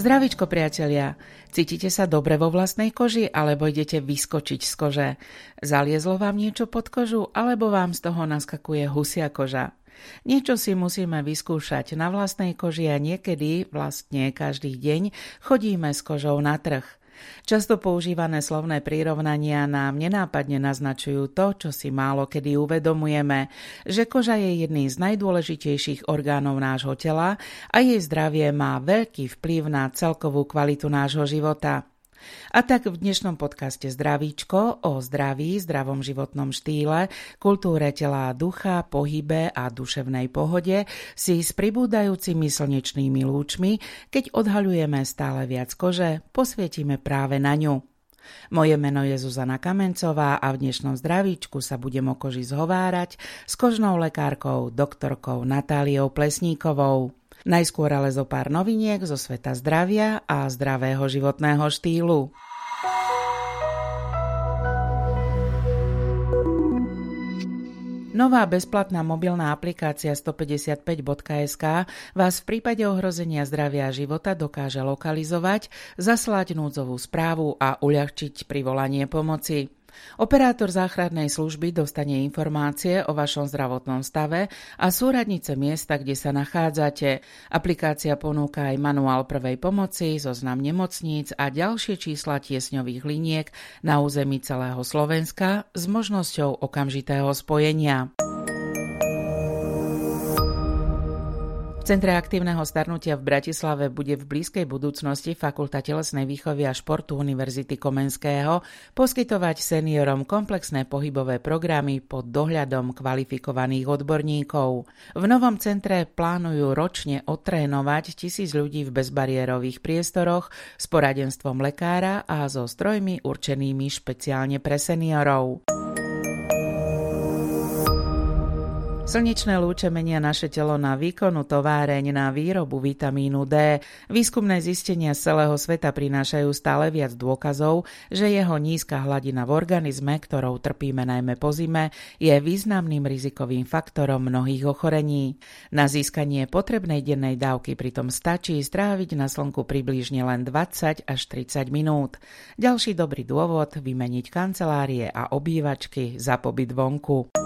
Zdravičko priatelia, cítite sa dobre vo vlastnej koži alebo idete vyskočiť z kože? Zaliezlo vám niečo pod kožu alebo vám z toho naskakuje husia koža? Niečo si musíme vyskúšať na vlastnej koži a niekedy, vlastne každý deň, chodíme s kožou na trh. Často používané slovné prirovnania nám nenápadne naznačujú to, čo si málo kedy uvedomujeme, že koža je jedným z najdôležitejších orgánov nášho tela a jej zdravie má veľký vplyv na celkovú kvalitu nášho života. A tak v dnešnom podcaste Zdravíčko o zdraví, zdravom životnom štýle, kultúre tela a ducha, pohybe a duševnej pohode si s pribúdajúcimi slnečnými lúčmi, keď odhaľujeme stále viac kože, posvietime práve na ňu. Moje meno je Zuzana Kamencová a v dnešnom zdravíčku sa budem o koži zhovárať s kožnou lekárkou doktorkou Natáliou Plesníkovou. Najskôr ale zo pár noviniek zo sveta zdravia a zdravého životného štýlu. Nová bezplatná mobilná aplikácia 155.sk vás v prípade ohrozenia zdravia a života dokáže lokalizovať, zaslať núdzovú správu a uľahčiť privolanie pomoci. Operátor záchrannej služby dostane informácie o vašom zdravotnom stave a súradnice miesta, kde sa nachádzate. Aplikácia ponúka aj manuál prvej pomoci, zoznam nemocníc a ďalšie čísla tiesňových liniek na území celého Slovenska s možnosťou okamžitého spojenia. Centre aktívneho starnutia v Bratislave bude v blízkej budúcnosti Fakulta telesnej výchovy a športu Univerzity Komenského poskytovať seniorom komplexné pohybové programy pod dohľadom kvalifikovaných odborníkov. V novom centre plánujú ročne otrénovať tisíc ľudí v bezbariérových priestoroch s poradenstvom lekára a so strojmi určenými špeciálne pre seniorov. Slnečné lúče menia naše telo na výkonu továreň na výrobu vitamínu D. Výskumné zistenia z celého sveta prinášajú stále viac dôkazov, že jeho nízka hladina v organizme, ktorou trpíme najmä po zime, je významným rizikovým faktorom mnohých ochorení. Na získanie potrebnej dennej dávky pritom stačí stráviť na slnku približne len 20 až 30 minút. Ďalší dobrý dôvod vymeniť kancelárie a obývačky za pobyt vonku.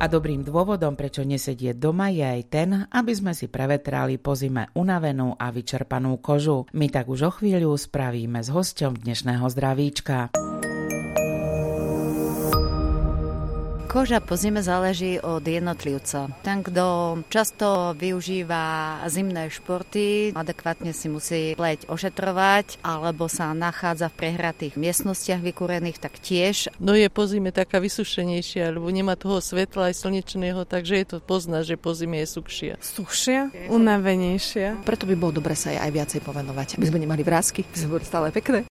A dobrým dôvodom, prečo nesedieť doma, je aj ten, aby sme si prevetrali po zime unavenú a vyčerpanú kožu. My tak už o chvíľu spravíme s hosťom dnešného zdravíčka. Koža po zime záleží od jednotlivca. Ten, kto často využíva zimné športy, adekvátne si musí pleť ošetrovať, alebo sa nachádza v prehratých miestnostiach vykúrených, tak tiež. No je po zime taká vysušenejšia, lebo nemá toho svetla aj slnečného, takže je to pozná, že po zime je suchšia. Suchšia, unavenejšia. Preto by bolo dobre sa aj viacej povenovať, aby sme nemali vrázky, aby sme boli stále pekné.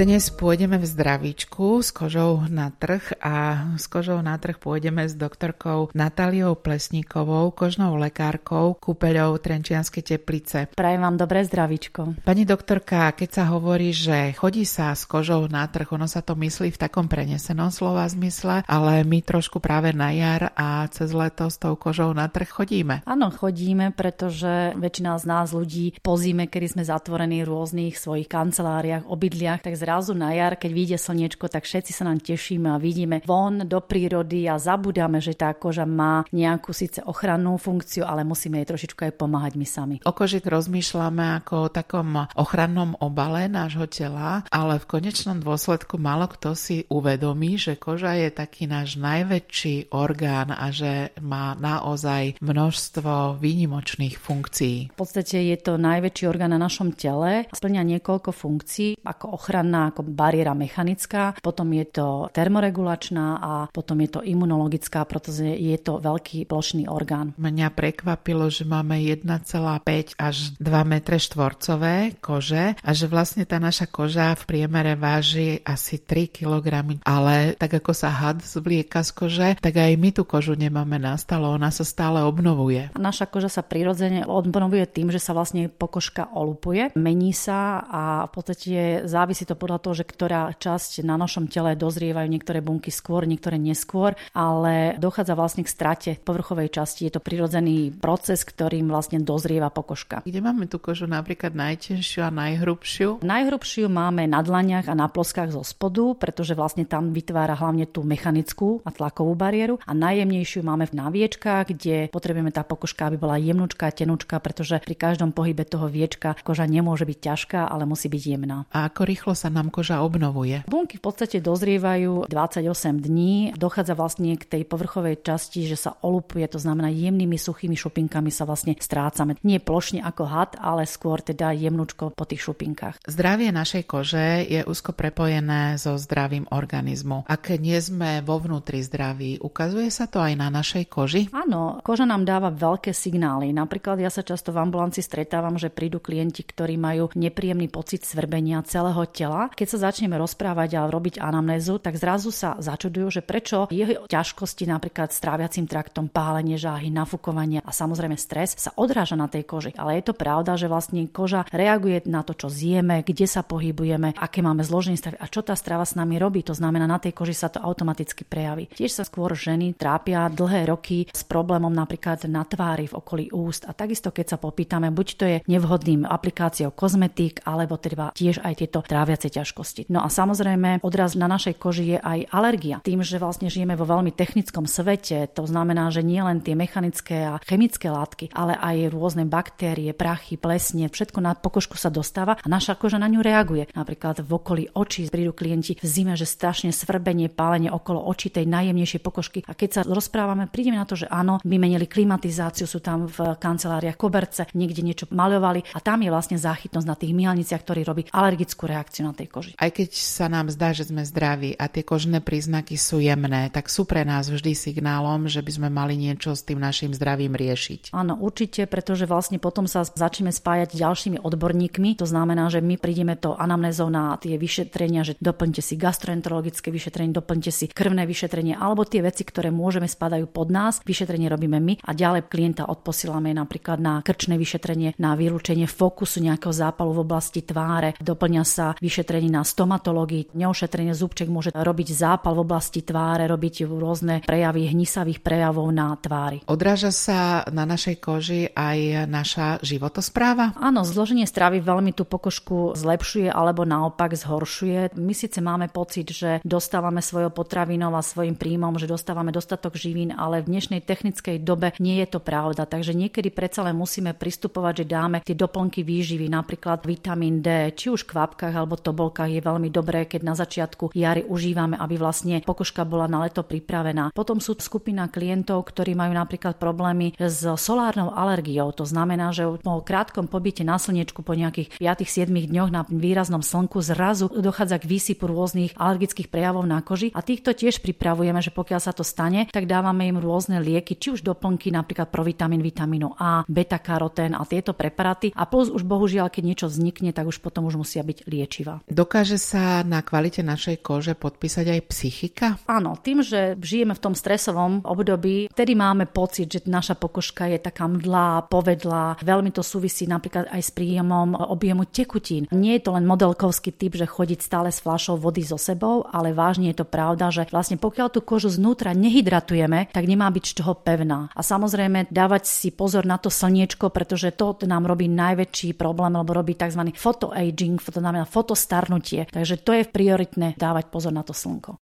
Dnes pôjdeme v zdravíčku s kožou na trh a s kožou na trh pôjdeme s doktorkou Natáliou Plesníkovou, kožnou lekárkou, kúpeľou Trenčianskej teplice. Prajem vám dobré zdravíčko. Pani doktorka, keď sa hovorí, že chodí sa s kožou na trh, ono sa to myslí v takom prenesenom slova zmysle, ale my trošku práve na jar a cez leto s tou kožou na trh chodíme. Áno, chodíme, pretože väčšina z nás ľudí po zime, kedy sme zatvorení v rôznych svojich kanceláriách, obydliach, tak zrazu na jar, keď vyjde slniečko, tak všetci sa nám tešíme a vidíme von do prírody a zabudáme, že tá koža má nejakú síce ochrannú funkciu, ale musíme jej trošičku aj pomáhať my sami. O koži rozmýšľame ako o takom ochrannom obale nášho tela, ale v konečnom dôsledku málo kto si uvedomí, že koža je taký náš najväčší orgán a že má naozaj množstvo výnimočných funkcií. V podstate je to najväčší orgán na našom tele, splňa niekoľko funkcií ako ochranná ako bariéra mechanická, potom je to termoregulačná a potom je to imunologická, pretože je to veľký plošný orgán. Mňa prekvapilo, že máme 1,5 až 2 metre štvorcové kože a že vlastne tá naša koža v priemere váži asi 3 kg. Ale tak ako sa had zvlieka z kože, tak aj my tú kožu nemáme nastalo, ona sa stále obnovuje. Naša koža sa prirodzene obnovuje tým, že sa vlastne pokožka olupuje, mení sa a v podstate závisí to podľa toho, že ktorá časť na našom tele dozrievajú niektoré bunky skôr, niektoré neskôr, ale dochádza vlastne k strate povrchovej časti. Je to prirodzený proces, ktorým vlastne dozrieva pokožka. Kde máme tú kožu napríklad najtenšiu a najhrubšiu? Najhrubšiu máme na dlaniach a na ploskách zo spodu, pretože vlastne tam vytvára hlavne tú mechanickú a tlakovú bariéru a najjemnejšiu máme v naviečkách, kde potrebujeme tá pokožka, aby bola jemnúčka, tenúčka, pretože pri každom pohybe toho viečka koža nemôže byť ťažká, ale musí byť jemná. A ako rýchlo sa nám koža obnovuje? Bunky v podstate dozrievajú 28 dní. Dochádza vlastne k tej povrchovej časti, že sa olupuje, to znamená jemnými suchými šupinkami sa vlastne strácame. Nie plošne ako had, ale skôr teda jemnúčko po tých šupinkách. Zdravie našej kože je úzko prepojené so zdravím organizmu. Ak nie sme vo vnútri zdraví, ukazuje sa to aj na našej koži? Áno, koža nám dáva veľké signály. Napríklad ja sa často v ambulanci stretávam, že prídu klienti, ktorí majú nepríjemný pocit svrbenia celého tela. Keď sa začneme rozprávať a robiť anamnézu, tak zrazu sa začudujú, že prečo jeho ťažkosti napríklad s tráviacím traktom, pálenie žáhy, nafukovanie a samozrejme stres sa odráža na tej koži. Ale je to pravda, že vlastne koža reaguje na to, čo zjeme, kde sa pohybujeme, aké máme zloženie stravy a čo tá strava s nami robí. To znamená, na tej koži sa to automaticky prejaví. Tiež sa skôr ženy trápia dlhé roky s problémom napríklad na tvári, v okolí úst. A takisto, keď sa popýtame, buď to je nevhodným aplikáciou kozmetík, alebo treba tiež aj tieto tráviace ťažkosti. No a samozrejme, odraz na našej koži je aj alergia. Tým, že vlastne žijeme vo veľmi technickom svete, to znamená, že nie len tie mechanické a chemické látky, ale aj rôzne baktérie, prachy, plesne, všetko na pokožku sa dostáva a naša koža na ňu reaguje. Napríklad v okolí očí prídu klienti v zime, že strašne svrbenie, pálenie okolo očí tej najjemnejšej pokožky. A keď sa rozprávame, prídeme na to, že áno, vymenili klimatizáciu, sú tam v kanceláriách koberce, niekde niečo maľovali a tam je vlastne záchytnosť na tých mielniciach, ktorý robí alergickú reakciu na tej koži. Aj keď sa nám zdá, že sme zdraví a tie kožné príznaky sú jemné, tak sú pre nás vždy signálom, že by sme mali niečo s tým našim zdravím riešiť. Áno, určite, pretože vlastne potom sa začneme spájať ďalšími odborníkmi. To znamená, že my prídeme to anamnézou na tie vyšetrenia, že doplňte si gastroenterologické vyšetrenie, doplňte si krvné vyšetrenie alebo tie veci, ktoré môžeme spadajú pod nás. Vyšetrenie robíme my a ďalej klienta odposielame napríklad na krčné vyšetrenie, na vylúčenie fokusu nejakého zápalu v oblasti tváre. Doplňa sa vyšetrenie na stomatológii. Neošetrenie zúbček môže robiť zápal v oblasti tváre, robiť rôzne prejavy hnisavých prejavov na tvári. Odráža sa na našej koži aj naša životospráva? Áno, zloženie stravy veľmi tú pokožku zlepšuje alebo naopak zhoršuje. My síce máme pocit, že dostávame svojou potravinou a svojim príjmom, že dostávame dostatok živín, ale v dnešnej technickej dobe nie je to pravda. Takže niekedy predsa len musíme pristupovať, že dáme tie doplnky výživy, napríklad vitamín D, či už v kvapkách alebo tobolkách je veľmi dobré, keď na začiatku jary užívame, aby vlastne pokožka bola na leto pripravená. Potom sú skupina klientov, ktorí majú napríklad problémy s solárnou alergiou. To znamená, že po krátkom pobyte na slnečku, po nejakých 5-7 dňoch na výraznom slnku zrazu dochádza k výsypu rôznych alergických prejavov na koži a týchto tiež pripravujeme, že pokiaľ sa to stane, tak dávame im rôzne lieky, či už doplnky, napríklad provitamín, vitamínu A, beta-karotén a tieto preparáty. A plus už bohužiaľ, keď niečo vznikne, tak už potom už musia byť liečivá. Dokáže sa na kvalite našej kože podpísať aj psychika? Áno, tým, že žijeme v tom stresovom období, vtedy máme pocit, že naša pokožka je taká mdlá, povedlá. Veľmi to súvisí napríklad aj s príjemom objemu tekutín. Nie je to len modelkovský typ, že chodiť stále s fľašou vody so sebou, ale vážne je to pravda, že vlastne pokiaľ tú kožu znútra nehydratujeme, tak nemá byť z čoho pevná. A samozrejme dávať si pozor na to slniečko, pretože to nám robí najväčší problém, lebo robí tzv. photoaging, to znamená fotostarnutie. Takže to je prioritné dávať pozor na to slnko.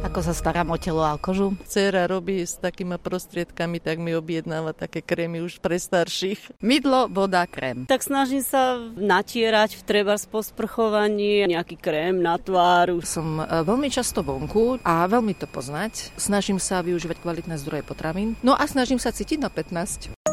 Ako sa starám o telo a kožu? Cera robí s takými prostriedkami, tak mi objednáva také krémy už pre starších. Mydlo, voda, krém. Tak snažím sa natierať v treba po sprchovaní nejaký krém na tváru. Som e, veľmi často vonku a veľmi to poznať. Snažím sa využívať kvalitné zdroje potravín. No a snažím sa cítiť na 15.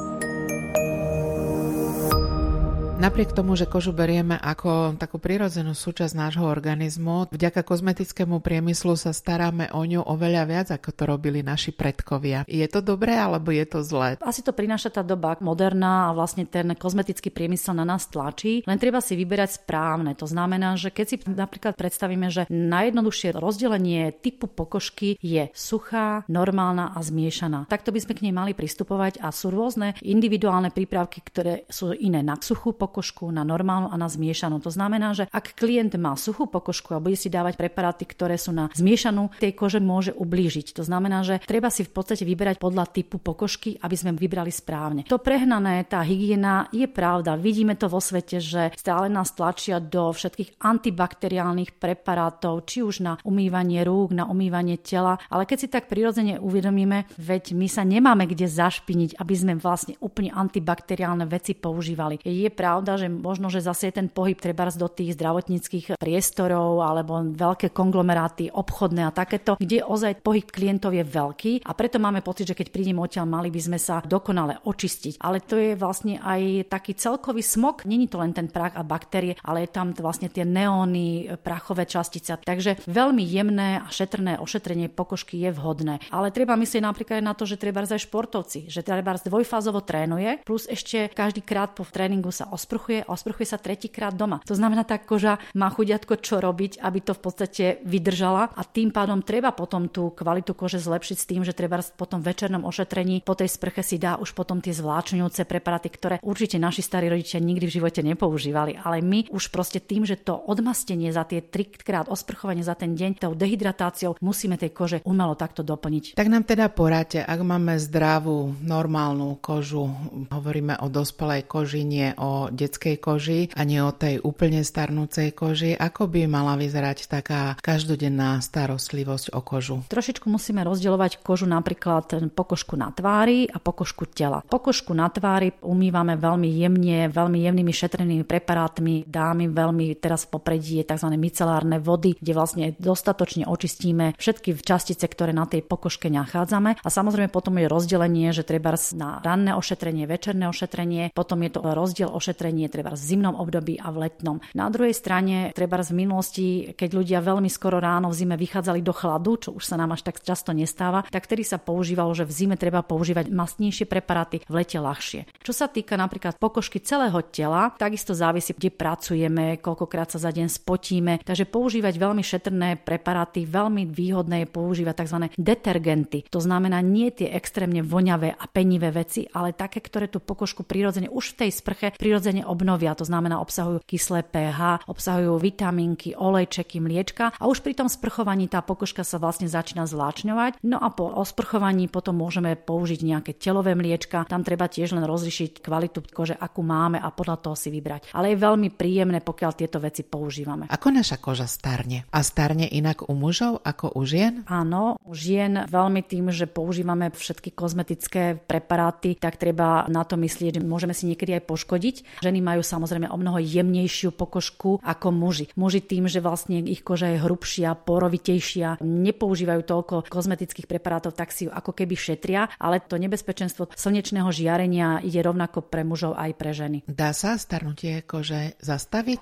Napriek tomu, že kožu berieme ako takú prirodzenú súčasť nášho organizmu, vďaka kozmetickému priemyslu sa staráme o ňu oveľa viac, ako to robili naši predkovia. Je to dobré alebo je to zlé? Asi to prináša tá doba moderná a vlastne ten kozmetický priemysel na nás tlačí, len treba si vyberať správne. To znamená, že keď si napríklad predstavíme, že najjednoduchšie rozdelenie typu pokožky je suchá, normálna a zmiešaná. Takto by sme k nej mali pristupovať a sú rôzne individuálne prípravky, ktoré sú iné na suchú pokožku, na normálnu a na zmiešanú. To znamená, že ak klient má suchú pokožku a bude si dávať preparáty, ktoré sú na zmiešanú, tej kože môže ublížiť. To znamená, že treba si v podstate vyberať podľa typu pokožky, aby sme vybrali správne. To prehnané, tá hygiena je pravda. Vidíme to vo svete, že stále nás tlačia do všetkých antibakteriálnych preparátov, či už na umývanie rúk, na umývanie tela, ale keď si tak prirodzene uvedomíme, veď my sa nemáme kde zašpiniť, aby sme vlastne úplne antibakteriálne veci používali. Je pravda, že možno, že zase je ten pohyb treba do tých zdravotníckých priestorov alebo veľké konglomeráty obchodné a takéto, kde ozaj pohyb klientov je veľký a preto máme pocit, že keď prídeme odtiaľ, mali by sme sa dokonale očistiť. Ale to je vlastne aj taký celkový smog. Není to len ten prach a baktérie, ale je tam vlastne tie neóny, prachové častice. Takže veľmi jemné a šetrné ošetrenie pokožky je vhodné. Ale treba myslieť napríklad na to, že treba aj športovci, že treba dvojfázovo trénuje, plus ešte každý krát po tréningu sa osprchuje, osprchuje sa tretíkrát doma. To znamená, tá koža má chudiatko čo robiť, aby to v podstate vydržala a tým pádom treba potom tú kvalitu kože zlepšiť s tým, že treba potom večernom ošetrení po tej sprche si dá už potom tie zvláčňujúce preparáty, ktoré určite naši starí rodičia nikdy v živote nepoužívali, ale my už proste tým, že to odmastenie za tie trikrát osprchovanie za ten deň, tou dehydratáciou musíme tej kože umelo takto doplniť. Tak nám teda poráte, ak máme zdravú, normálnu kožu, hovoríme o dospelej koži, nie o detskej koži a nie o tej úplne starnúcej koži, ako by mala vyzerať taká každodenná starostlivosť o kožu? Trošičku musíme rozdielovať kožu napríklad pokožku na tvári a pokožku tela. Pokožku na tvári umývame veľmi jemne, veľmi jemnými šetrnými preparátmi, dámy veľmi teraz v popredí je tzv. micelárne vody, kde vlastne dostatočne očistíme všetky častice, ktoré na tej pokožke nachádzame. A samozrejme potom je rozdelenie, že treba na ranné ošetrenie, večerné ošetrenie, potom je to rozdiel ošetrenie treba v zimnom období a v letnom. Na druhej strane treba v minulosti, keď ľudia veľmi skoro ráno v zime vychádzali do chladu, čo už sa nám až tak často nestáva, tak vtedy sa používalo, že v zime treba používať mastnejšie preparáty, v lete ľahšie. Čo sa týka napríklad pokožky celého tela, takisto závisí, kde pracujeme, koľkokrát sa za deň spotíme, takže používať veľmi šetrné preparáty, veľmi výhodné je používať tzv. detergenty. To znamená nie tie extrémne voňavé a penivé veci, ale také, ktoré tú pokožku prirodzene už v tej sprche prirodzene obnovia. To znamená obsahujú kyslé pH, obsahujú vitamínky, olejčeky, mliečka a už pri tom sprchovaní tá pokožka sa vlastne začína zvláčňovať. No a po osprchovaní potom môžeme použiť nejaké telové mliečka. Tam treba tiež len rozlišiť kvalitu kože, akú máme a podľa toho si vybrať. Ale je veľmi príjemné, pokiaľ tieto veci používame. Ako naša koža starne? A starne inak u mužov ako u žien? Áno, u žien veľmi tým, že používame všetky kozmetické preparáty, tak treba na to myslieť, že môžeme si niekedy aj poškodiť. Ženy majú samozrejme o mnoho jemnejšiu pokožku ako muži. Muži tým, že vlastne ich koža je hrubšia, porovitejšia, nepoužívajú toľko kozmetických preparátov, tak si ju ako keby šetria, ale to nebezpečenstvo slnečného žiarenia ide rovnako pre mužov aj pre ženy. Dá sa starnutie kože zastaviť?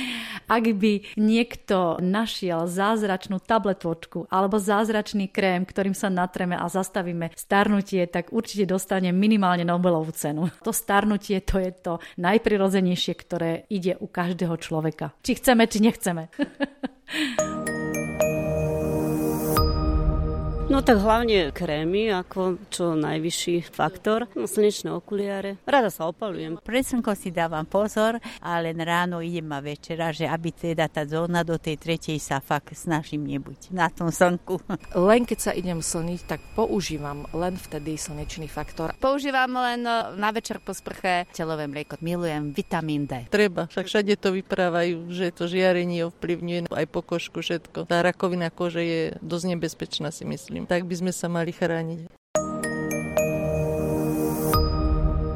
Ak by niekto našiel zázračnú tabletočku alebo zázračný krém, ktorým sa natreme a zastavíme starnutie, tak určite dostane minimálne Nobelovú cenu. To starnutie to je to najprirodzenejšie, ktoré ide u každého človeka. Či chceme, či nechceme. No tak hlavne krémy, ako čo najvyšší faktor. No, slnečné okuliare. Rada sa opalujem. Pred slnko si dávam pozor, ale ráno idem a večera, že aby teda tá zóna do tej tretej sa fakt snažím nebuď na tom slnku. Len keď sa idem slniť, tak používam len vtedy slnečný faktor. Používam len e, na večer po sprche telové mlieko. Milujem vitamín D. Treba, však všade to vyprávajú, že to žiarenie ovplyvňuje aj pokožku, všetko. Tá rakovina kože je dosť nebezpečná, si myslím tak by sme sa mali chrániť.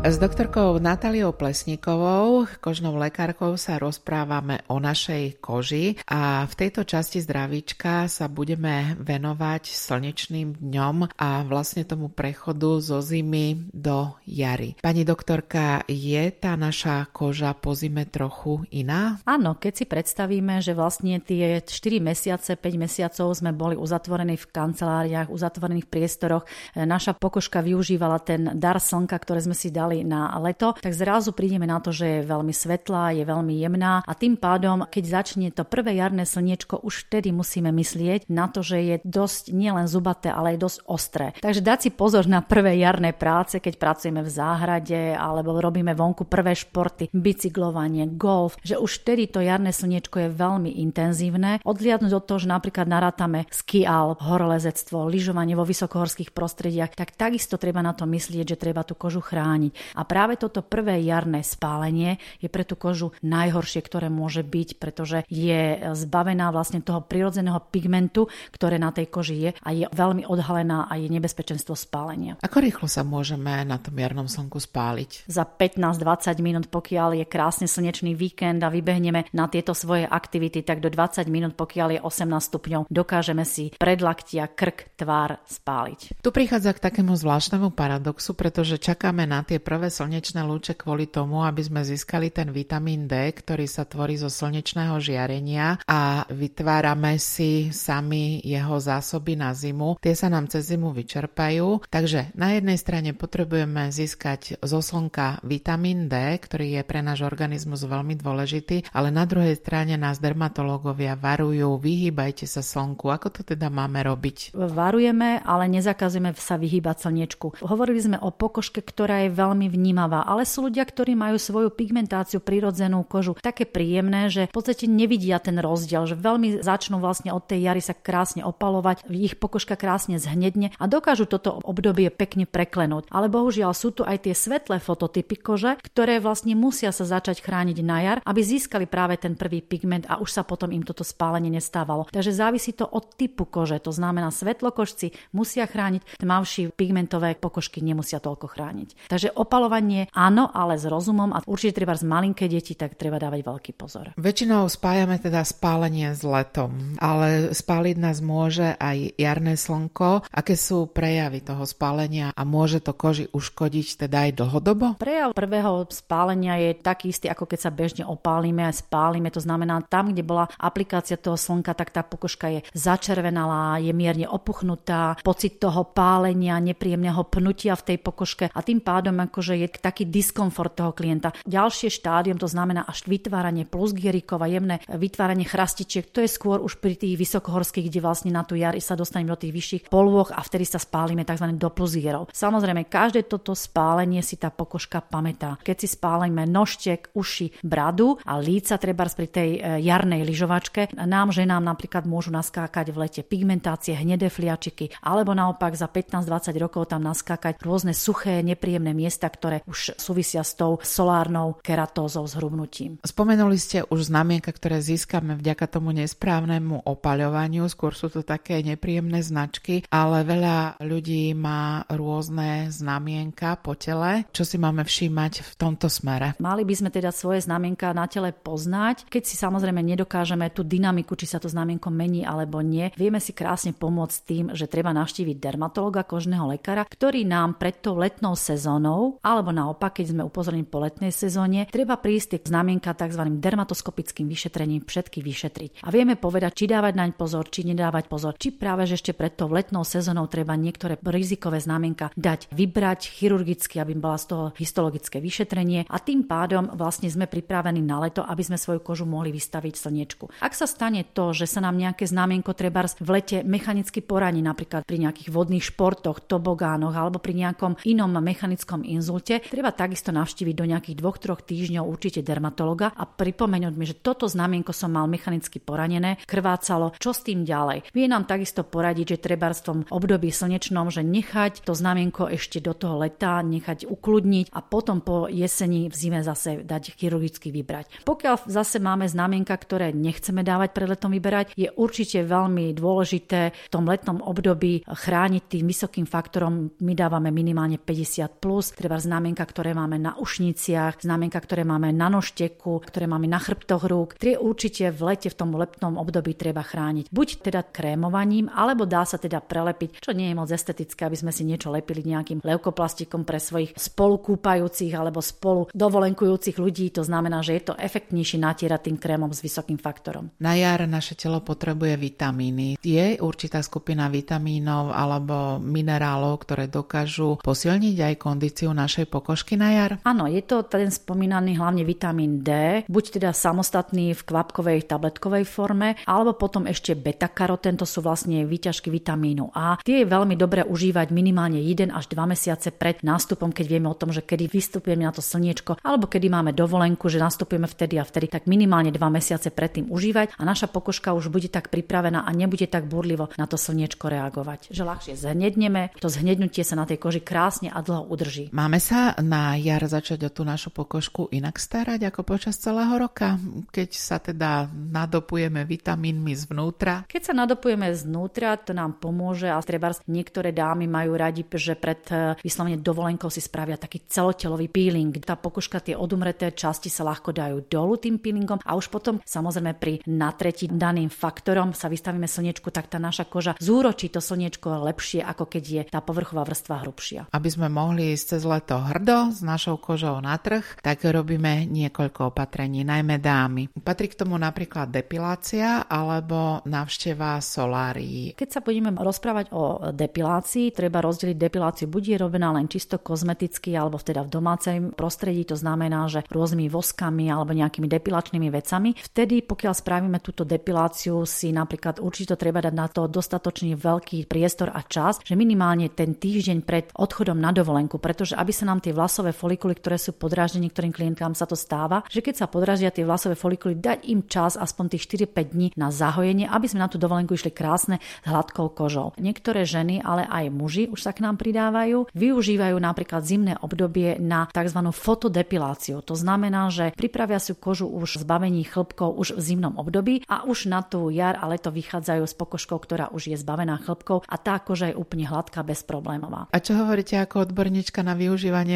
S doktorkou Natáliou Plesníkovou, kožnou lekárkou, sa rozprávame o našej koži a v tejto časti zdravíčka sa budeme venovať slnečným dňom a vlastne tomu prechodu zo zimy do jary. Pani doktorka, je tá naša koža po zime trochu iná? Áno, keď si predstavíme, že vlastne tie 4 mesiace, 5 mesiacov sme boli uzatvorení v kanceláriách, uzatvorených priestoroch, naša pokožka využívala ten dar slnka, ktoré sme si dali spomínali na leto, tak zrazu prídeme na to, že je veľmi svetlá, je veľmi jemná a tým pádom, keď začne to prvé jarné slniečko, už vtedy musíme myslieť na to, že je dosť nielen zubaté, ale aj dosť ostré. Takže dať si pozor na prvé jarné práce, keď pracujeme v záhrade alebo robíme vonku prvé športy, bicyklovanie, golf, že už vtedy to jarné slniečko je veľmi intenzívne. Odliadnúť od toho, že napríklad narátame ski alp, horolezectvo, lyžovanie vo vysokohorských prostrediach, tak takisto treba na to myslieť, že treba tú kožu chrániť. A práve toto prvé jarné spálenie je pre tú kožu najhoršie, ktoré môže byť, pretože je zbavená vlastne toho prirodzeného pigmentu, ktoré na tej koži je a je veľmi odhalená a je nebezpečenstvo spálenia. Ako rýchlo sa môžeme na tom jarnom slnku spáliť? Za 15-20 minút, pokiaľ je krásne slnečný víkend a vybehneme na tieto svoje aktivity, tak do 20 minút, pokiaľ je 18 stupňov, dokážeme si predlaktia, krk, tvár spáliť. Tu prichádza k takému zvláštnemu paradoxu, pretože čakáme na tie prvé slnečné lúče kvôli tomu, aby sme získali ten vitamín D, ktorý sa tvorí zo slnečného žiarenia a vytvárame si sami jeho zásoby na zimu. Tie sa nám cez zimu vyčerpajú, takže na jednej strane potrebujeme získať zo slnka vitamín D, ktorý je pre náš organizmus veľmi dôležitý, ale na druhej strane nás dermatológovia varujú, vyhýbajte sa slnku. Ako to teda máme robiť? Varujeme, ale nezakazujeme sa vyhýbať slniečku. Hovorili sme o pokožke, ktorá je veľmi vnímavá, ale sú ľudia, ktorí majú svoju pigmentáciu, prirodzenú kožu také príjemné, že v podstate nevidia ten rozdiel, že veľmi začnú vlastne od tej jary sa krásne opalovať, ich pokožka krásne zhnedne a dokážu toto obdobie pekne preklenúť. Ale bohužiaľ sú tu aj tie svetlé fototypy kože, ktoré vlastne musia sa začať chrániť na jar, aby získali práve ten prvý pigment a už sa potom im toto spálenie nestávalo. Takže závisí to od typu kože, to znamená svetlokožci musia chrániť, tmavší pigmentové pokožky nemusia toľko chrániť. Takže opalovanie áno, ale s rozumom a určite treba z malinké deti, tak treba dávať veľký pozor. Väčšinou spájame teda spálenie s letom, ale spáliť nás môže aj jarné slnko. Aké sú prejavy toho spálenia a môže to koži uškodiť teda aj dlhodobo? Prejav prvého spálenia je taký istý, ako keď sa bežne opálime a spálime. To znamená, tam, kde bola aplikácia toho slnka, tak tá pokožka je začervenalá, je mierne opuchnutá, pocit toho pálenia, nepríjemného pnutia v tej pokožke a tým pádom akože je taký diskomfort toho klienta. Ďalšie štádium, to znamená až vytváranie plusgierikov a jemné vytváranie chrastičiek, to je skôr už pri tých vysokohorských, kde vlastne na tú jar sa dostaneme do tých vyšších polôch a vtedy sa spálime tzv. do plusgierov. Samozrejme, každé toto spálenie si tá pokožka pamätá. Keď si spálime nožtek, uši, bradu a líca treba pri tej e, jarnej lyžovačke, nám ženám napríklad môžu naskákať v lete pigmentácie, hnedé fliačiky, alebo naopak za 15-20 rokov tam naskákať rôzne suché, nepríjemné miesta, ktoré už súvisia s tou solárnou keratózou, zhrubnutím. Spomenuli ste už znamienka, ktoré získame vďaka tomu nesprávnemu opaľovaniu, skôr sú to také nepríjemné značky, ale veľa ľudí má rôzne znamienka po tele. Čo si máme všímať v tomto smere? Mali by sme teda svoje znamienka na tele poznať, keď si samozrejme nedokážeme tú dynamiku, či sa to znamienko mení alebo nie. Vieme si krásne pomôcť tým, že treba navštíviť dermatologa, kožného lekára, ktorý nám pred tou letnou sezónou, alebo naopak, keď sme upozornení po letnej sezóne, treba prísť k znamienka tzv. dermatoskopickým vyšetrením všetky vyšetriť. A vieme povedať, či dávať naň pozor, či nedávať pozor, či práve že ešte pred tou letnou sezónou treba niektoré rizikové znamienka dať vybrať chirurgicky, aby bola z toho histologické vyšetrenie a tým pádom vlastne sme pripravení na leto, aby sme svoju kožu mohli vystaviť slniečku. Ak sa stane to, že sa nám nejaké znamienko treba v lete mechanicky poraní, napríklad pri nejakých vodných športoch, tobogánoch alebo pri nejakom inom mechanickom inzulte, treba takisto navštíviť do nejakých dvoch, troch týždňov určite dermatologa a pripomenúť mi, že toto znamienko som mal mechanicky poranené, krvácalo, čo s tým ďalej. Vie nám takisto poradiť, že treba v tom období slnečnom, že nechať to znamienko ešte do toho leta, nechať ukludniť a potom po jeseni v zime zase dať chirurgicky vybrať. Pokiaľ zase máme znamienka, ktoré nechceme dávať pred letom vyberať, je určite veľmi dôležité v tom letnom období chrániť tým vysokým faktorom. My dávame minimálne 50+, plus, treba znamienka, ktoré máme na ušniciach, znamienka, ktoré máme na nožteku, ktoré máme na chrbtoch rúk. Tie určite v lete v tom letnom období treba chrániť. Buď teda krémovaním, alebo dá sa teda prelepiť, čo nie je moc estetické, aby sme si niečo lepili nejakým leukoplastikom pre svojich spolukúpajúcich alebo spolu dovolenkujúcich ľudí. To znamená, že je to efektnejšie natierať tým krémom s vysokým faktorom. Na jar naše telo potrebuje vitamíny. Je určitá skupina vitamínov alebo minerálov, ktoré dokážu posilniť aj kondíciu našej pokožky na jar? Áno, je to ten spomínaný hlavne vitamín D, buď teda samostatný v kvapkovej tabletkovej forme, alebo potom ešte beta-karoten, to sú vlastne výťažky vitamínu A. Tie je veľmi dobre užívať minimálne 1 až 2 mesiace pred nástupom, keď vieme o tom, že kedy vystupujeme na to slniečko, alebo kedy máme dovolenku, že nastupujeme vtedy a vtedy, tak minimálne 2 mesiace predtým užívať a naša pokožka už bude tak pripravená a nebude tak burlivo na to slniečko reagovať. Že ľahšie zhnedneme, to zhnednutie sa na tej koži krásne a dlho udrží. Máme sa na jar začať o tú našu pokožku inak starať ako počas celého roka, keď sa teda nadopujeme vitamínmi zvnútra? Keď sa nadopujeme znútra, to nám pomôže a treba niektoré dámy majú radi, že pred e, vyslovene dovolenkou si spravia taký celotelový peeling. Tá pokožka, tie odumreté časti sa ľahko dajú dolu tým peelingom a už potom samozrejme pri natretí daným faktorom sa vystavíme slnečku, tak tá naša koža zúročí to slniečko lepšie, ako keď je tá povrchová vrstva hrubšia. Aby sme mohli ísť cez leto hrdo s našou kožou na trh, tak robíme niekoľko opatrení, najmä dámy. Patrí k tomu napríklad depilácia alebo navšteva solárií. Keď sa budeme rozprávať o depilácii, treba rozdeliť depiláciu buď je robená len čisto kozmeticky alebo teda v domácej prostredí, to znamená, že rôznymi voskami alebo nejakými depilačnými vecami. Vtedy, pokiaľ spravíme túto depiláciu, si napríklad určite treba dať na to dostatočne veľký priestor a čas, že minimálne ten týždeň pred odchodom na dovolenku, pretože aby sa nám tie vlasové folikuly, ktoré sú podráždené niektorým klientkám, sa to stáva, že keď sa podráždia tie vlasové folikuly, dať im čas aspoň tých 4-5 dní na zahojenie, aby sme na tú dovolenku išli krásne s hladkou kožou. Niektoré ženy, ale aj muži už sa k nám pridávajú, využívajú napríklad zimné obdobie na tzv. fotodepiláciu. To znamená, že pripravia si kožu už zbavení chlpkov už v zimnom období a už na tú jar a leto vychádzajú s pokožkou, ktorá už je zbavená chlpkov a tá koža je úplne hladká, bezproblémová. A čo hovoríte ako odborníčka na využívanie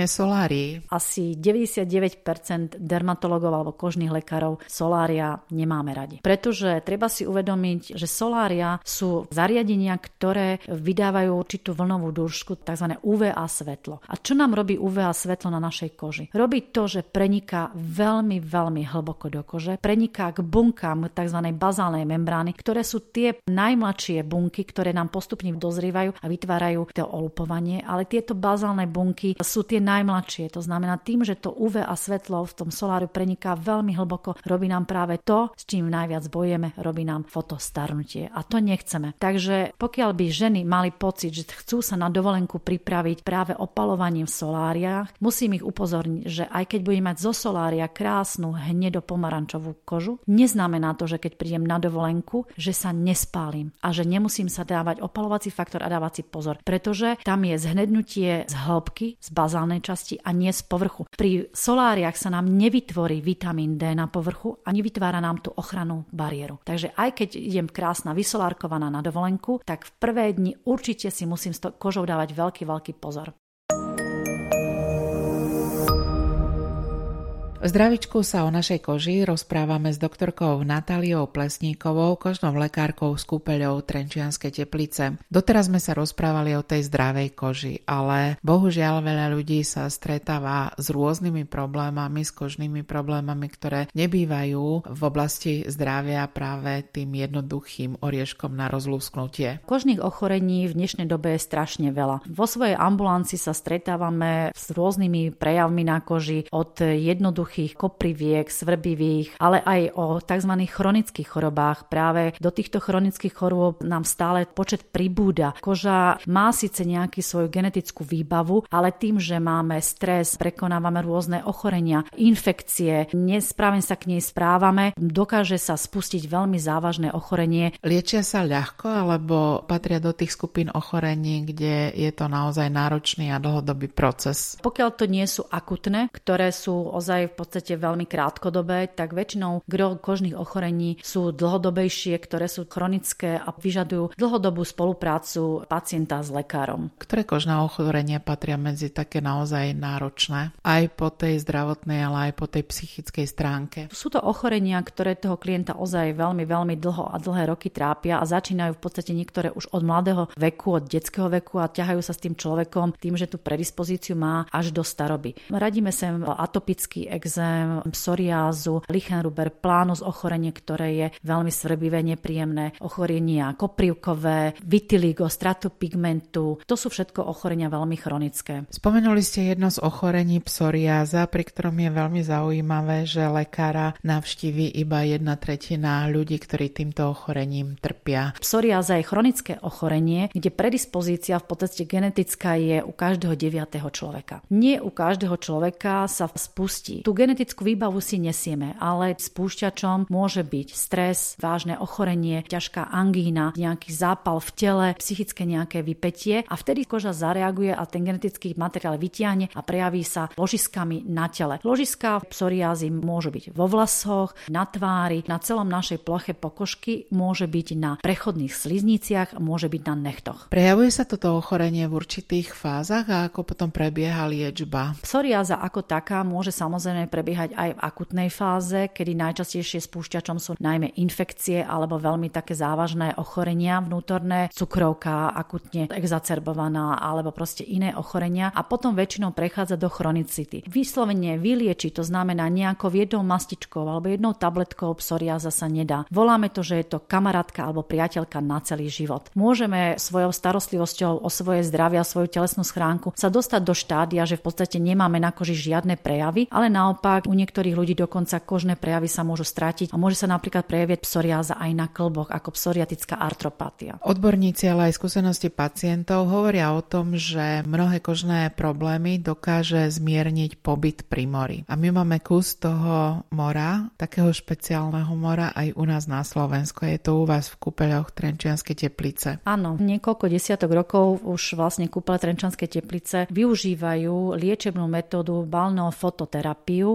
solárií? Asi 99% dermatologov alebo kožných lekárov solária nemáme radi. Pretože treba si uvedomiť, že solária sú zariadenia, ktoré vydávajú určitú vlnovú dĺžku, tzv. UVA svetlo. A čo nám robí UVA svetlo na našej koži? Robí to, že preniká veľmi, veľmi hlboko do kože, preniká k bunkám tzv. bazálnej membrány, ktoré sú tie najmladšie bunky, ktoré nám postupne dozrievajú a vytvárajú to olupovanie, ale tieto bazálne bunky sú tie najmladšie. To znamená tým, že to UVA svetlo v tom soláru preniká veľmi hlboko, robí nám práve to, s čím najviac bojeme, robí nám fotostarnutie. A to nechceme. Takže pokiaľ by ženy mali pocit, že chcú sa na dovolenku pripraviť práve opalovaním v soláriách, musím ich upozorniť, že aj keď budem mať zo solária krásnu hnedo-pomarančovú kožu, neznamená to, že keď prídem na dovolenku, že sa nespálim a že nemusím sa dávať opalovací faktor a dávať si pozor, pretože tam je zhnednutie z hĺbky, z bazálnej časti a nie z povrchu. Pri soláriach sa nám nevytvorí vitamín D na povrchu a nevytvára nám tú ochranu bariéru. Takže aj keď idem krásna vysolárkovaná na dovolenku, tak v prvé dni určite si musím s kožou dávať veľký, veľký pozor. Zdravičku sa o našej koži rozprávame s doktorkou Natáliou Plesníkovou, kožnou lekárkou z kúpeľou Trenčianskej teplice. Doteraz sme sa rozprávali o tej zdravej koži, ale bohužiaľ veľa ľudí sa stretáva s rôznymi problémami, s kožnými problémami, ktoré nebývajú v oblasti zdravia práve tým jednoduchým orieškom na rozlúsknutie. Kožných ochorení v dnešnej dobe je strašne veľa. Vo svojej ambulanci sa stretávame s rôznymi prejavmi na koži od jednoduchých jednoduchých kopriviek, svrbivých, ale aj o tzv. chronických chorobách. Práve do týchto chronických chorôb nám stále počet pribúda. Koža má síce nejaký svoju genetickú výbavu, ale tým, že máme stres, prekonávame rôzne ochorenia, infekcie, nesprávne sa k nej správame, dokáže sa spustiť veľmi závažné ochorenie. Liečia sa ľahko alebo patria do tých skupín ochorení, kde je to naozaj náročný a dlhodobý proces? Pokiaľ to nie sú akutné, ktoré sú ozaj podstate veľmi krátkodobé, tak väčšinou gro kožných ochorení sú dlhodobejšie, ktoré sú chronické a vyžadujú dlhodobú spoluprácu pacienta s lekárom. Ktoré kožné ochorenia patria medzi také naozaj náročné? Aj po tej zdravotnej, ale aj po tej psychickej stránke. Sú to ochorenia, ktoré toho klienta ozaj veľmi, veľmi dlho a dlhé roky trápia a začínajú v podstate niektoré už od mladého veku, od detského veku a ťahajú sa s tým človekom tým, že tú predispozíciu má až do staroby. Radíme sem atopický ex ekzém, psoriázu, Lichenruber plánus ochorenie, ktoré je veľmi svrbivé, nepríjemné, ochorenia koprivkové, vitiligo, stratu pigmentu. To sú všetko ochorenia veľmi chronické. Spomenuli ste jedno z ochorení psoriáza, pri ktorom je veľmi zaujímavé, že lekára navštíví iba jedna tretina ľudí, ktorí týmto ochorením trpia. Psoriáza je chronické ochorenie, kde predispozícia v podstate genetická je u každého deviatého človeka. Nie u každého človeka sa spustí. Tú genetickú výbavu si nesieme, ale spúšťačom môže byť stres, vážne ochorenie, ťažká angína, nejaký zápal v tele, psychické nejaké vypetie a vtedy koža zareaguje a ten genetický materiál vytiahne a prejaví sa ložiskami na tele. Ložiská psoriázy môžu byť vo vlasoch, na tvári, na celom našej ploche pokožky, môže byť na prechodných slizniciach, môže byť na nechtoch. Prejavuje sa toto ochorenie v určitých fázach a ako potom prebieha liečba? Psoriáza ako taká môže samozrejme prebiehať aj v akutnej fáze, kedy najčastejšie spúšťačom sú najmä infekcie alebo veľmi také závažné ochorenia vnútorné, cukrovka akutne exacerbovaná alebo proste iné ochorenia a potom väčšinou prechádza do chronicity. Vyslovene vyliečiť, to znamená nejakou jednou mastičkou alebo jednou tabletkou psoriáza sa nedá. Voláme to, že je to kamarátka alebo priateľka na celý život. Môžeme svojou starostlivosťou o svoje zdravie a svoju telesnú schránku sa dostať do štádia, že v podstate nemáme na koži žiadne prejavy, ale naopak u niektorých ľudí dokonca kožné prejavy sa môžu strátiť a môže sa napríklad prejaviť psoriáza aj na klboch ako psoriatická artropatia. Odborníci, ale aj skúsenosti pacientov hovoria o tom, že mnohé kožné problémy dokáže zmierniť pobyt pri mori. A my máme kus toho mora, takého špeciálneho mora aj u nás na Slovensku. Je to u vás v kúpeľoch Trenčianskej teplice. Áno, niekoľko desiatok rokov už vlastne kúpele Trenčanskej teplice využívajú liečebnú metódu balného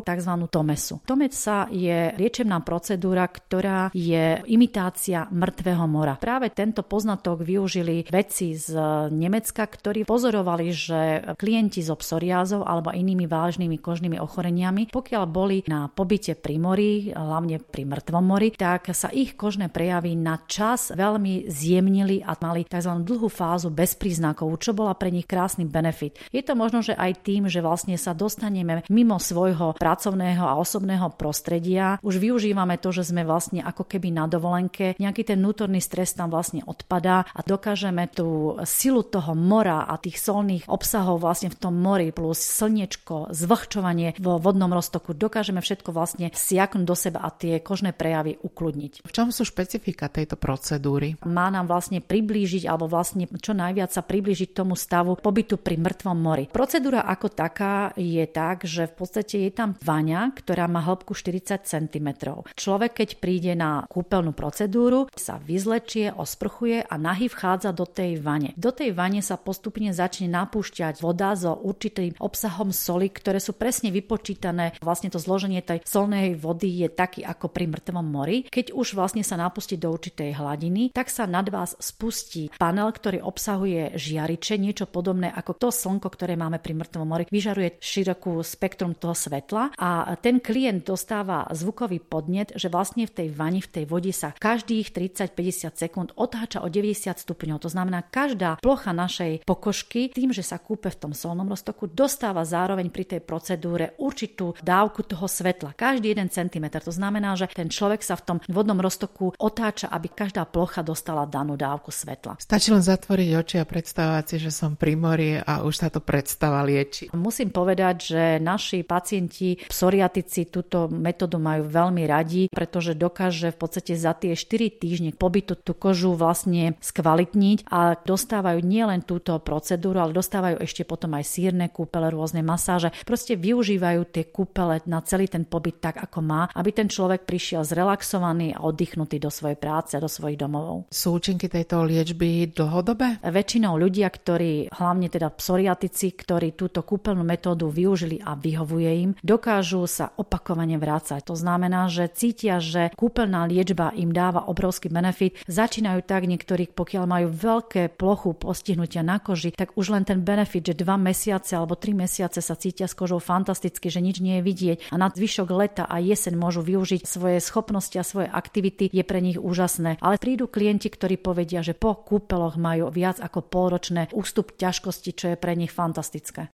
tzv. tomesu. Tomesa je liečebná procedúra, ktorá je imitácia mŕtvého mora. Práve tento poznatok využili vedci z Nemecka, ktorí pozorovali, že klienti so psoriázou alebo inými vážnymi kožnými ochoreniami, pokiaľ boli na pobyte pri mori, hlavne pri mŕtvom mori, tak sa ich kožné prejavy na čas veľmi zjemnili a mali tzv. dlhú fázu bez príznakov, čo bola pre nich krásny benefit. Je to možno, že aj tým, že vlastne sa dostaneme mimo svojho pracovného a osobného prostredia. Už využívame to, že sme vlastne ako keby na dovolenke, nejaký ten vnútorný stres tam vlastne odpadá a dokážeme tú silu toho mora a tých solných obsahov vlastne v tom mori plus slniečko, zvlhčovanie vo vodnom roztoku, dokážeme všetko vlastne siaknúť do seba a tie kožné prejavy ukludniť. V čom sú špecifika tejto procedúry? Má nám vlastne priblížiť alebo vlastne čo najviac sa priblížiť tomu stavu pobytu pri mŕtvom mori. Procedúra ako taká je tak, že v podstate je tam vaňa, ktorá má hĺbku 40 cm. Človek, keď príde na kúpeľnú procedúru, sa vyzlečie, osprchuje a nahy vchádza do tej vane. Do tej vane sa postupne začne napúšťať voda so určitým obsahom soli, ktoré sú presne vypočítané. Vlastne to zloženie tej solnej vody je taký ako pri mŕtvom mori. Keď už vlastne sa napustí do určitej hladiny, tak sa nad vás spustí panel, ktorý obsahuje žiariče, niečo podobné ako to slnko, ktoré máme pri mŕtvom mori. Vyžaruje širokú spektrum toho svetla a ten klient dostáva zvukový podnet, že vlastne v tej vani, v tej vode sa každých 30-50 sekúnd otáča o 90 stupňov. To znamená, každá plocha našej pokožky tým, že sa kúpe v tom solnom roztoku, dostáva zároveň pri tej procedúre určitú dávku toho svetla. Každý 1 cm. To znamená, že ten človek sa v tom vodnom roztoku otáča, aby každá plocha dostala danú dávku svetla. Stačí len zatvoriť oči a predstavovať si, že som pri mori a už sa to predstava lieči. Musím povedať, že naši pacienti psoriatici túto metódu majú veľmi radi, pretože dokáže v podstate za tie 4 týždne pobytu tú kožu vlastne skvalitniť a dostávajú nielen túto procedúru, ale dostávajú ešte potom aj sírne kúpele, rôzne masáže. Proste využívajú tie kúpele na celý ten pobyt tak, ako má, aby ten človek prišiel zrelaxovaný a oddychnutý do svojej práce, do svojich domovov. Sú účinky tejto liečby dlhodobé? Väčšinou ľudia, ktorí, hlavne teda psoriatici, ktorí túto kúpeľnú metódu využili a vyhovuje im, dokážu sa opakovane vrácať. To znamená, že cítia, že kúpeľná liečba im dáva obrovský benefit. Začínajú tak niektorí, pokiaľ majú veľké plochu postihnutia na koži, tak už len ten benefit, že dva mesiace alebo tri mesiace sa cítia s kožou fantasticky, že nič nie je vidieť a na zvyšok leta a jeseň môžu využiť svoje schopnosti a svoje aktivity, je pre nich úžasné. Ale prídu klienti, ktorí povedia, že po kúpeloch majú viac ako polročné ústup ťažkosti, čo je pre nich fantastické.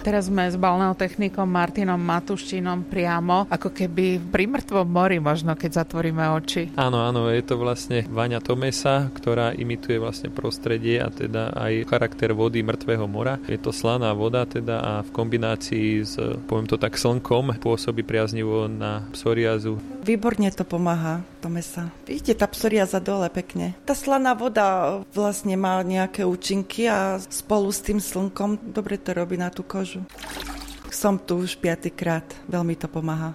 Teraz sme s balneotechnikom Martinom Matuščinom priamo, ako keby pri mŕtvom mori možno, keď zatvoríme oči. Áno, áno, je to vlastne Vaňa Tomesa, ktorá imituje vlastne prostredie a teda aj charakter vody mŕtvého mora. Je to slaná voda teda a v kombinácii s, poviem to tak, slnkom pôsobí priaznivo na psoriazu. Výborne to pomáha, Tomesa. Vidíte, tá psoriaza dole pekne. Tá slaná voda vlastne má nejaké účinky a spolu s tým slnkom dobre to robí na tú kožu môžu. Som tu už piatýkrát, veľmi to pomáha.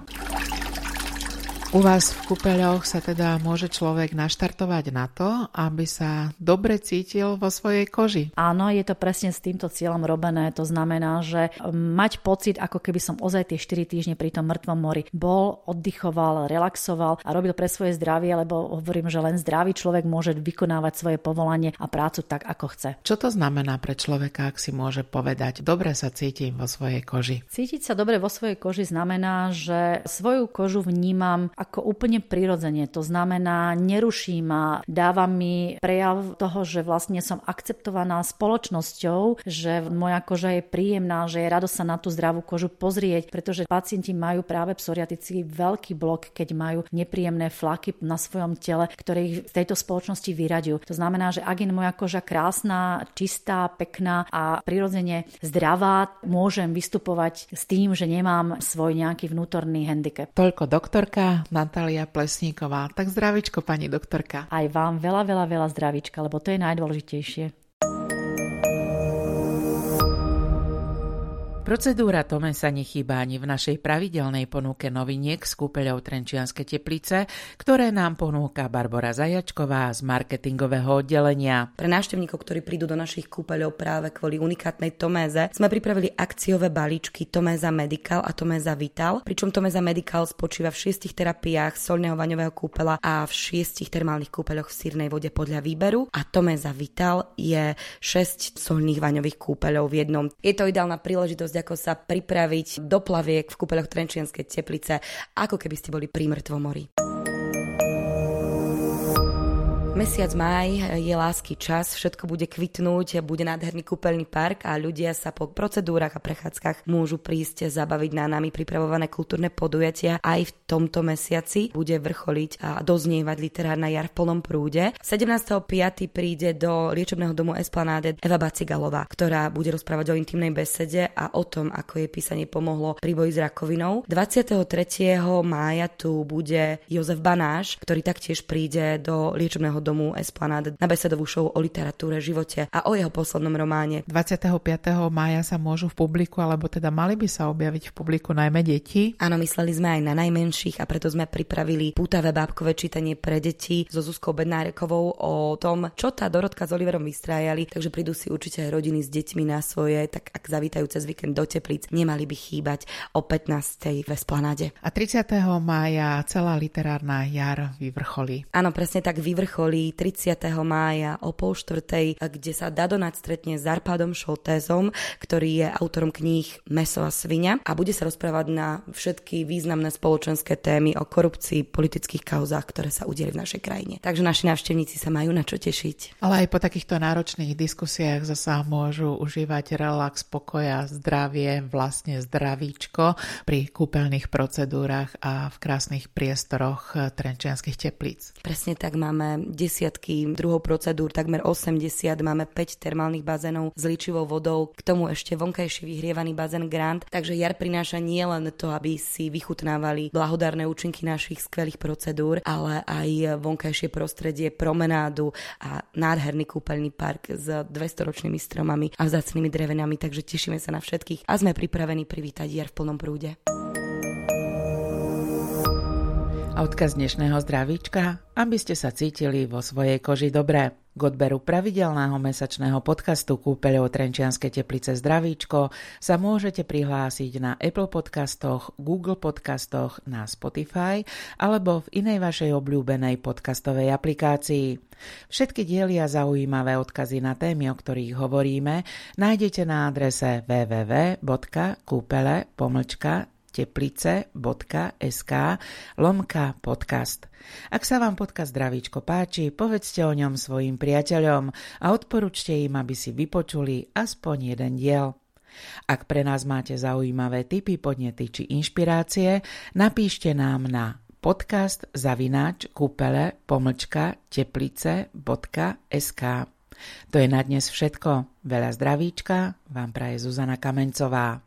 U vás v kúpeľoch sa teda môže človek naštartovať na to, aby sa dobre cítil vo svojej koži. Áno, je to presne s týmto cieľom robené. To znamená, že mať pocit, ako keby som ozaj tie 4 týždne pri tom mŕtvom mori bol, oddychoval, relaxoval a robil pre svoje zdravie, lebo hovorím, že len zdravý človek môže vykonávať svoje povolanie a prácu tak, ako chce. Čo to znamená pre človeka, ak si môže povedať, dobre sa cítim vo svojej koži? Cítiť sa dobre vo svojej koži znamená, že svoju kožu vnímam ako úplne prirodzene. To znamená, neruší ma, dáva mi prejav toho, že vlastne som akceptovaná spoločnosťou, že moja koža je príjemná, že je rado sa na tú zdravú kožu pozrieť, pretože pacienti majú práve psoriatický veľký blok, keď majú nepríjemné flaky na svojom tele, ktoré ich v tejto spoločnosti vyraďujú. To znamená, že ak je moja koža krásna, čistá, pekná a prirodzene zdravá, môžem vystupovať s tým, že nemám svoj nejaký vnútorný handicap. Toľko doktorka Natália Plesníková. Tak zdravičko, pani doktorka. Aj vám veľa, veľa, veľa zdravička, lebo to je najdôležitejšie. Procedúra Tome sa nechýba ani v našej pravidelnej ponuke noviniek z kúpeľov Trenčianske teplice, ktoré nám ponúka Barbara Zajačková z marketingového oddelenia. Pre návštevníkov, ktorí prídu do našich kúpeľov práve kvôli unikátnej Toméze, sme pripravili akciové balíčky Toméza Medical a Toméza Vital, pričom Toméza Medical spočíva v šiestich terapiách solného vaňového kúpela a v šiestich termálnych kúpeľoch v sírnej vode podľa výberu a Toméza Vital je 6 solných vaňových kúpeľov v jednom. Je to ideálna príležitosť ako sa pripraviť do plaviek v kúpeľoch Trenčianskej teplice, ako keby ste boli pri mŕtvom mori. Mesiac maj je lásky čas, všetko bude kvitnúť, bude nádherný kúpeľný park a ľudia sa po procedúrach a prechádzkach môžu prísť zabaviť na nami pripravované kultúrne podujatia. Aj v tomto mesiaci bude vrcholiť a doznievať literárna jar v plnom prúde. 17.5. príde do liečebného domu Esplanáde Eva Bacigalová, ktorá bude rozprávať o intimnej besede a o tom, ako jej písanie pomohlo pri boji s rakovinou. 23. mája tu bude Jozef Banáš, ktorý taktiež príde do liečebného domu Esplanade na besedovú show o literatúre, živote a o jeho poslednom románe. 25. mája sa môžu v publiku, alebo teda mali by sa objaviť v publiku najmä deti. Áno, mysleli sme aj na najmenších a preto sme pripravili pútavé bábkové čítanie pre deti so Zuzkou Bednárekovou o tom, čo tá Dorotka s Oliverom vystrájali, takže prídu si určite aj rodiny s deťmi na svoje, tak ak zavítajú cez víkend do Teplíc, nemali by chýbať o 15. v Esplanade. A 30. mája celá literárna jar vyvrcholí. Áno, presne tak vyvrcholí boli 30. mája o pol štvrtej, kde sa Dadonať stretne s Arpádom Šoltézom, ktorý je autorom kníh Meso a svinia a bude sa rozprávať na všetky významné spoločenské témy o korupcii, politických kauzách, ktoré sa udieli v našej krajine. Takže naši návštevníci sa majú na čo tešiť. Ale aj po takýchto náročných diskusiách zasa môžu užívať relax, pokoja, zdravie, vlastne zdravíčko pri kúpeľných procedúrach a v krásnych priestoroch trenčianských teplíc. Presne tak máme desiatky druhov procedúr, takmer 80, máme 5 termálnych bazénov s ličivou vodou, k tomu ešte vonkajší vyhrievaný bazén Grand, takže jar prináša nie len to, aby si vychutnávali blahodárne účinky našich skvelých procedúr, ale aj vonkajšie prostredie, promenádu a nádherný kúpeľný park s 200-ročnými stromami a vzácnými drevenami, takže tešíme sa na všetkých a sme pripravení privítať jar v plnom prúde. Odkaz dnešného zdravíčka, aby ste sa cítili vo svojej koži dobre. K odberu pravidelného mesačného podcastu Kúpeľov Trenčianskej teplice Zdravíčko sa môžete prihlásiť na Apple podcastoch, Google podcastoch, na Spotify alebo v inej vašej obľúbenej podcastovej aplikácii. Všetky diely a zaujímavé odkazy na témy, o ktorých hovoríme, nájdete na adrese www.kúpele.pomlčka teplice.sk lomka podcast. Ak sa vám podcast Zdravíčko páči, povedzte o ňom svojim priateľom a odporúčte im, aby si vypočuli aspoň jeden diel. Ak pre nás máte zaujímavé tipy, podnety či inšpirácie, napíšte nám na podcast zavináč kúpele pomlčka teplice.sk. To je na dnes všetko. Veľa zdravíčka vám praje Zuzana Kamencová.